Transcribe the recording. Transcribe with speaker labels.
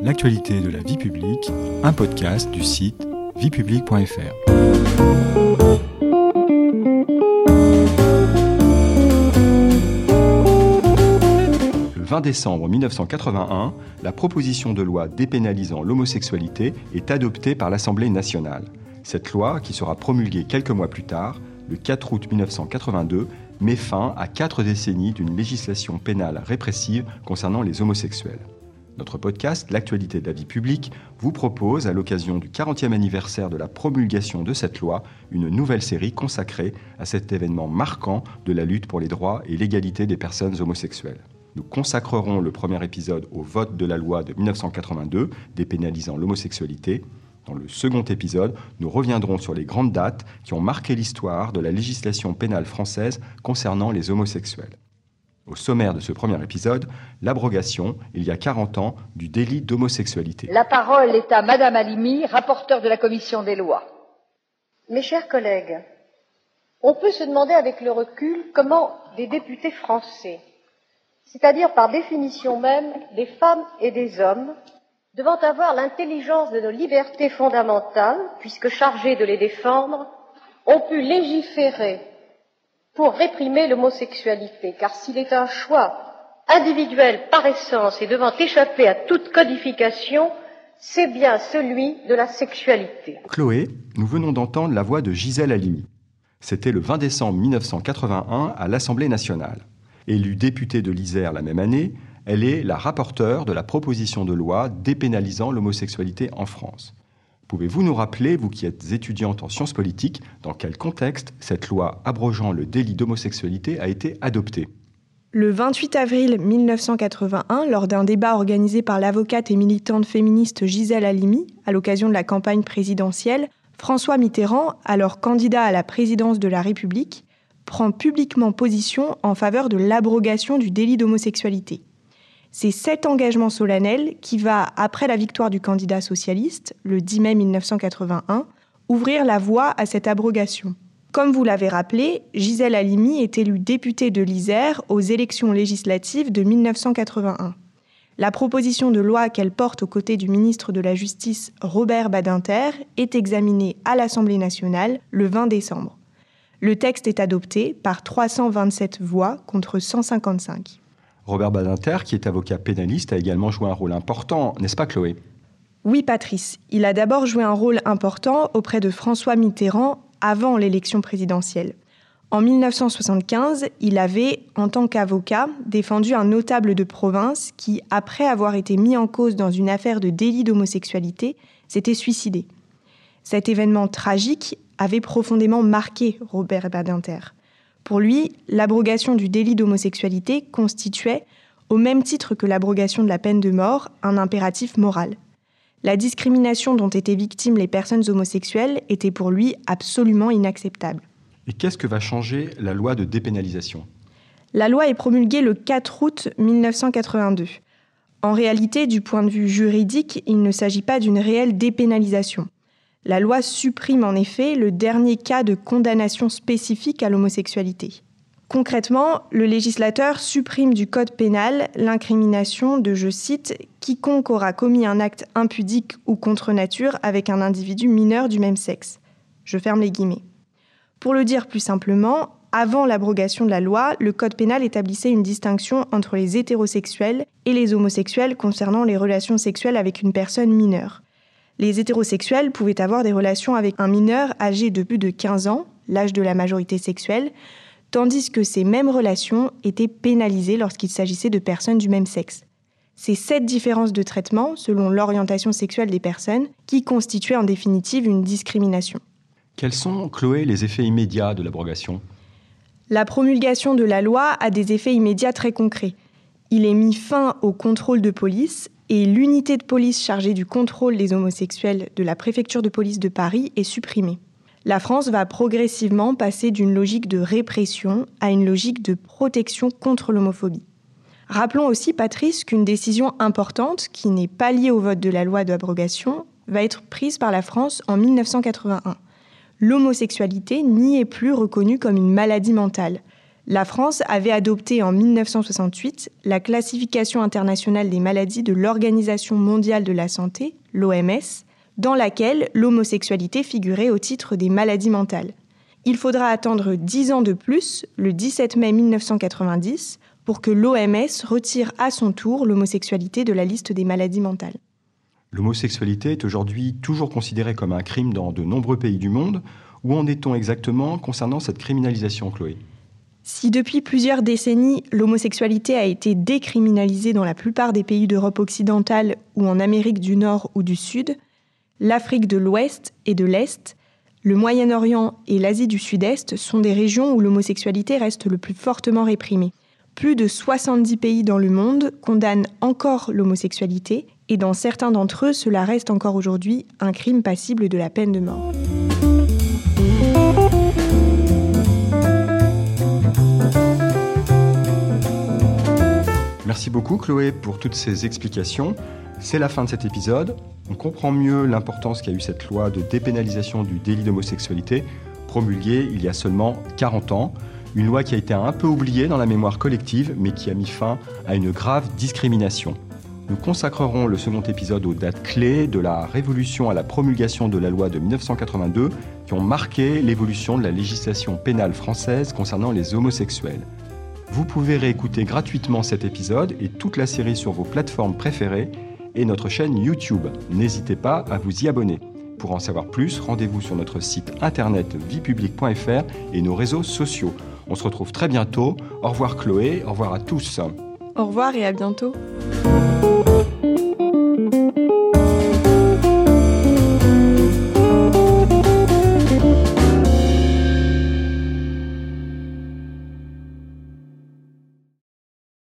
Speaker 1: L'actualité de la vie publique, un podcast du site viepublique.fr. Le 20 décembre 1981, la proposition de loi dépénalisant l'homosexualité est adoptée par l'Assemblée nationale. Cette loi, qui sera promulguée quelques mois plus tard, le 4 août 1982, met fin à quatre décennies d'une législation pénale répressive concernant les homosexuels. Notre podcast, L'actualité de la vie publique, vous propose, à l'occasion du 40e anniversaire de la promulgation de cette loi, une nouvelle série consacrée à cet événement marquant de la lutte pour les droits et l'égalité des personnes homosexuelles. Nous consacrerons le premier épisode au vote de la loi de 1982 dépénalisant l'homosexualité. Dans le second épisode, nous reviendrons sur les grandes dates qui ont marqué l'histoire de la législation pénale française concernant les homosexuels. Au sommaire de ce premier épisode, l'abrogation, il y a 40 ans, du délit d'homosexualité.
Speaker 2: La parole est à Madame Alimi, rapporteure de la commission des lois.
Speaker 3: Mes chers collègues, on peut se demander avec le recul comment des députés français, c'est-à-dire par définition même des femmes et des hommes, devant avoir l'intelligence de nos libertés fondamentales, puisque chargés de les défendre, ont pu légiférer pour réprimer l'homosexualité, car s'il est un choix individuel par essence et devant échapper à toute codification, c'est bien celui de la sexualité.
Speaker 1: Chloé, nous venons d'entendre la voix de Gisèle Halimi. C'était le 20 décembre 1981 à l'Assemblée nationale. Élue députée de l'Isère la même année, elle est la rapporteure de la proposition de loi dépénalisant l'homosexualité en France. Pouvez-vous nous rappeler, vous qui êtes étudiante en sciences politiques, dans quel contexte cette loi abrogeant le délit d'homosexualité a été adoptée?
Speaker 4: Le 28 avril 1981, lors d'un débat organisé par l'avocate et militante féministe Gisèle Halimi à l'occasion de la campagne présidentielle, François Mitterrand, alors candidat à la présidence de la République, prend publiquement position en faveur de l'abrogation du délit d'homosexualité. C'est cet engagement solennel qui va, après la victoire du candidat socialiste, le 10 mai 1981, ouvrir la voie à cette abrogation. Comme vous l'avez rappelé, Gisèle Halimi est élue députée de l'Isère aux élections législatives de 1981. La proposition de loi qu'elle porte aux côtés du ministre de la Justice Robert Badinter est examinée à l'Assemblée nationale le 20 décembre. Le texte est adopté par 327 voix contre 155.
Speaker 1: Robert Badinter, qui est avocat pénaliste, a également joué un rôle important, n'est-ce pas Chloé?
Speaker 4: Oui Patrice, il a d'abord joué un rôle important auprès de François Mitterrand avant l'élection présidentielle. En 1975, il avait, en tant qu'avocat, défendu un notable de province qui, après avoir été mis en cause dans une affaire de délit d'homosexualité, s'était suicidé. Cet événement tragique avait profondément marqué Robert Badinter. Pour lui, l'abrogation du délit d'homosexualité constituait, au même titre que l'abrogation de la peine de mort, un impératif moral. La discrimination dont étaient victimes les personnes homosexuelles était pour lui absolument inacceptable.
Speaker 1: Et qu'est-ce que va changer la loi de dépénalisation?
Speaker 4: La loi est promulguée le 4 août 1982. En réalité, du point de vue juridique, il ne s'agit pas d'une réelle dépénalisation. La loi supprime en effet le dernier cas de condamnation spécifique à l'homosexualité. Concrètement, le législateur supprime du Code pénal l'incrimination de, je cite, quiconque aura commis un acte impudique ou contre nature avec un individu mineur du même sexe. Je ferme les guillemets. Pour le dire plus simplement, avant l'abrogation de la loi, le Code pénal établissait une distinction entre les hétérosexuels et les homosexuels concernant les relations sexuelles avec une personne mineure les hétérosexuels pouvaient avoir des relations avec un mineur âgé de plus de 15 ans, l'âge de la majorité sexuelle, tandis que ces mêmes relations étaient pénalisées lorsqu'il s'agissait de personnes du même sexe. C'est cette différence de traitement, selon l'orientation sexuelle des personnes, qui constituait en définitive une discrimination.
Speaker 1: Quels sont, Chloé, les effets immédiats de l'abrogation?
Speaker 4: La promulgation de la loi a des effets immédiats très concrets. Il est mis fin au contrôle de police et l'unité de police chargée du contrôle des homosexuels de la préfecture de police de Paris est supprimée. La France va progressivement passer d'une logique de répression à une logique de protection contre l'homophobie. Rappelons aussi, Patrice, qu'une décision importante, qui n'est pas liée au vote de la loi d'abrogation, va être prise par la France en 1981. L'homosexualité n'y est plus reconnue comme une maladie mentale. La France avait adopté en 1968 la classification internationale des maladies de l'Organisation mondiale de la santé, l'OMS, dans laquelle l'homosexualité figurait au titre des maladies mentales. Il faudra attendre dix ans de plus, le 17 mai 1990, pour que l'OMS retire à son tour l'homosexualité de la liste des maladies mentales.
Speaker 1: L'homosexualité est aujourd'hui toujours considérée comme un crime dans de nombreux pays du monde. Où en est-on exactement concernant cette criminalisation, Chloé?
Speaker 4: Si depuis plusieurs décennies, l'homosexualité a été décriminalisée dans la plupart des pays d'Europe occidentale ou en Amérique du Nord ou du Sud, l'Afrique de l'Ouest et de l'Est, le Moyen-Orient et l'Asie du Sud-Est sont des régions où l'homosexualité reste le plus fortement réprimée. Plus de 70 pays dans le monde condamnent encore l'homosexualité et dans certains d'entre eux, cela reste encore aujourd'hui un crime passible de la peine de mort.
Speaker 1: Merci beaucoup Chloé pour toutes ces explications. C'est la fin de cet épisode. On comprend mieux l'importance qu'a eu cette loi de dépénalisation du délit d'homosexualité, promulguée il y a seulement 40 ans. Une loi qui a été un peu oubliée dans la mémoire collective, mais qui a mis fin à une grave discrimination. Nous consacrerons le second épisode aux dates clés de la révolution à la promulgation de la loi de 1982 qui ont marqué l'évolution de la législation pénale française concernant les homosexuels. Vous pouvez réécouter gratuitement cet épisode et toute la série sur vos plateformes préférées et notre chaîne YouTube. N'hésitez pas à vous y abonner. Pour en savoir plus, rendez-vous sur notre site internet viepublique.fr et nos réseaux sociaux. On se retrouve très bientôt. Au revoir Chloé, au revoir à tous.
Speaker 4: Au revoir et à bientôt.